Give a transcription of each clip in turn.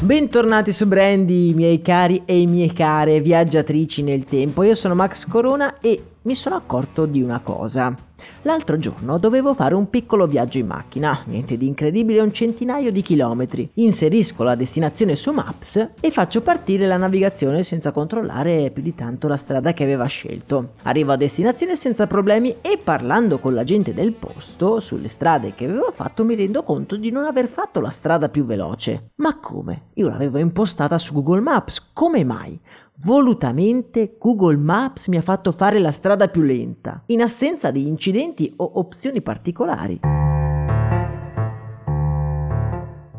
Bentornati su Brandy, miei cari e mie care viaggiatrici nel tempo. Io sono Max Corona e mi sono accorto di una cosa. L'altro giorno dovevo fare un piccolo viaggio in macchina, niente di incredibile, un centinaio di chilometri. Inserisco la destinazione su Maps e faccio partire la navigazione senza controllare più di tanto la strada che aveva scelto. Arrivo a destinazione senza problemi e parlando con la gente del posto sulle strade che avevo fatto mi rendo conto di non aver fatto la strada più veloce. Ma come? Io l'avevo impostata su Google Maps, come mai? Volutamente Google Maps mi ha fatto fare la strada più lenta, in assenza di incidenti o opzioni particolari.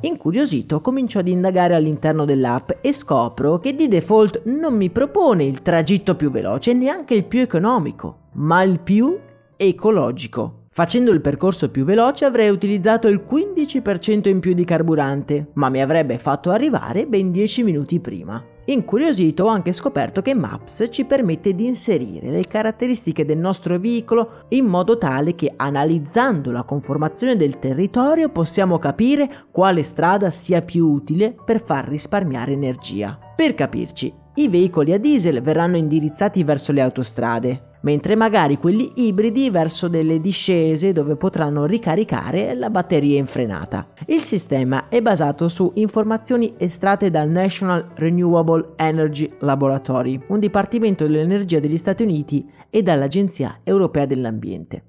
Incuriosito comincio ad indagare all'interno dell'app e scopro che di default non mi propone il tragitto più veloce, neanche il più economico, ma il più ecologico. Facendo il percorso più veloce avrei utilizzato il 15% in più di carburante, ma mi avrebbe fatto arrivare ben 10 minuti prima. Incuriosito ho anche scoperto che Maps ci permette di inserire le caratteristiche del nostro veicolo in modo tale che analizzando la conformazione del territorio possiamo capire quale strada sia più utile per far risparmiare energia. Per capirci, i veicoli a diesel verranno indirizzati verso le autostrade, mentre magari quelli ibridi verso delle discese dove potranno ricaricare la batteria in frenata. Il sistema è basato su informazioni estratte dal National Renewable Energy Laboratory, un dipartimento dell'energia degli Stati Uniti e dall'Agenzia Europea dell'Ambiente.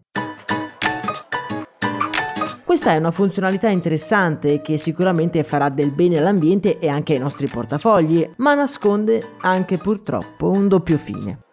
Questa è una funzionalità interessante che sicuramente farà del bene all'ambiente e anche ai nostri portafogli, ma nasconde anche purtroppo un doppio fine.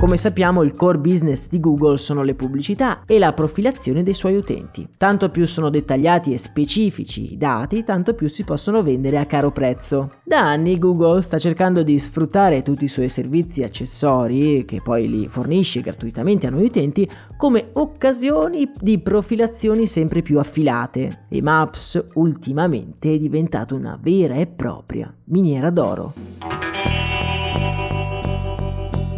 Come sappiamo il core business di Google sono le pubblicità e la profilazione dei suoi utenti. Tanto più sono dettagliati e specifici i dati, tanto più si possono vendere a caro prezzo. Da anni Google sta cercando di sfruttare tutti i suoi servizi accessori, che poi li fornisce gratuitamente a noi utenti, come occasioni di profilazioni sempre più affilate. E Maps ultimamente è diventato una vera e propria miniera d'oro.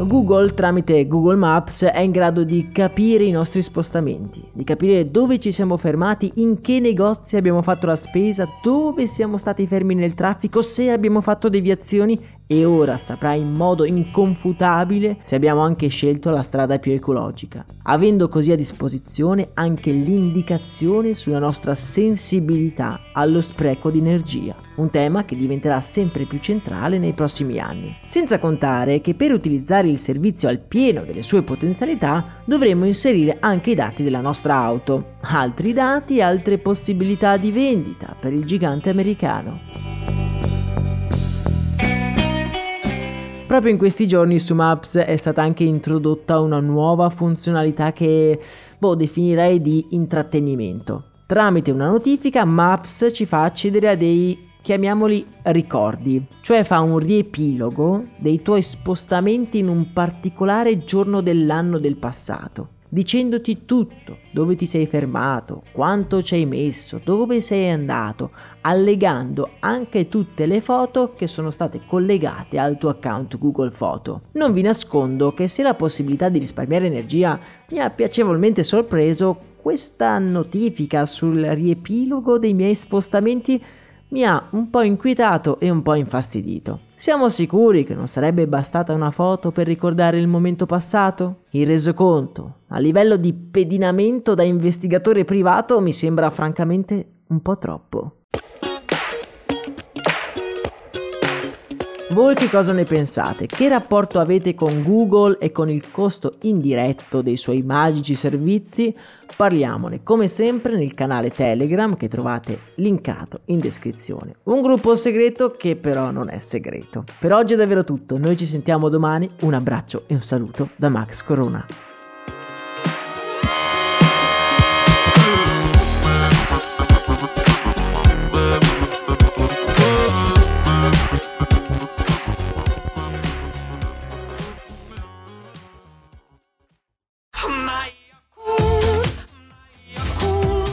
Google tramite Google Maps è in grado di capire i nostri spostamenti, di capire dove ci siamo fermati, in che negozi abbiamo fatto la spesa, dove siamo stati fermi nel traffico, se abbiamo fatto deviazioni e ora saprà in modo inconfutabile se abbiamo anche scelto la strada più ecologica, avendo così a disposizione anche l'indicazione sulla nostra sensibilità allo spreco di energia, un tema che diventerà sempre più centrale nei prossimi anni. Senza contare che per utilizzare il servizio al pieno delle sue potenzialità dovremo inserire anche i dati della nostra auto, altri dati e altre possibilità di vendita per il gigante americano. Proprio in questi giorni su Maps è stata anche introdotta una nuova funzionalità che boh, definirei di intrattenimento. Tramite una notifica Maps ci fa accedere a dei chiamiamoli ricordi, cioè fa un riepilogo dei tuoi spostamenti in un particolare giorno dell'anno del passato. Dicendoti tutto, dove ti sei fermato, quanto ci hai messo, dove sei andato, allegando anche tutte le foto che sono state collegate al tuo account Google Foto. Non vi nascondo che se la possibilità di risparmiare energia mi ha piacevolmente sorpreso, questa notifica sul riepilogo dei miei spostamenti mi ha un po' inquietato e un po' infastidito. Siamo sicuri che non sarebbe bastata una foto per ricordare il momento passato? Il resoconto, a livello di pedinamento da investigatore privato, mi sembra francamente un po' troppo. Voi che cosa ne pensate? Che rapporto avete con Google e con il costo indiretto dei suoi magici servizi? Parliamone come sempre nel canale Telegram che trovate linkato in descrizione. Un gruppo segreto che però non è segreto. Per oggi è davvero tutto, noi ci sentiamo domani, un abbraccio e un saluto da Max Corona.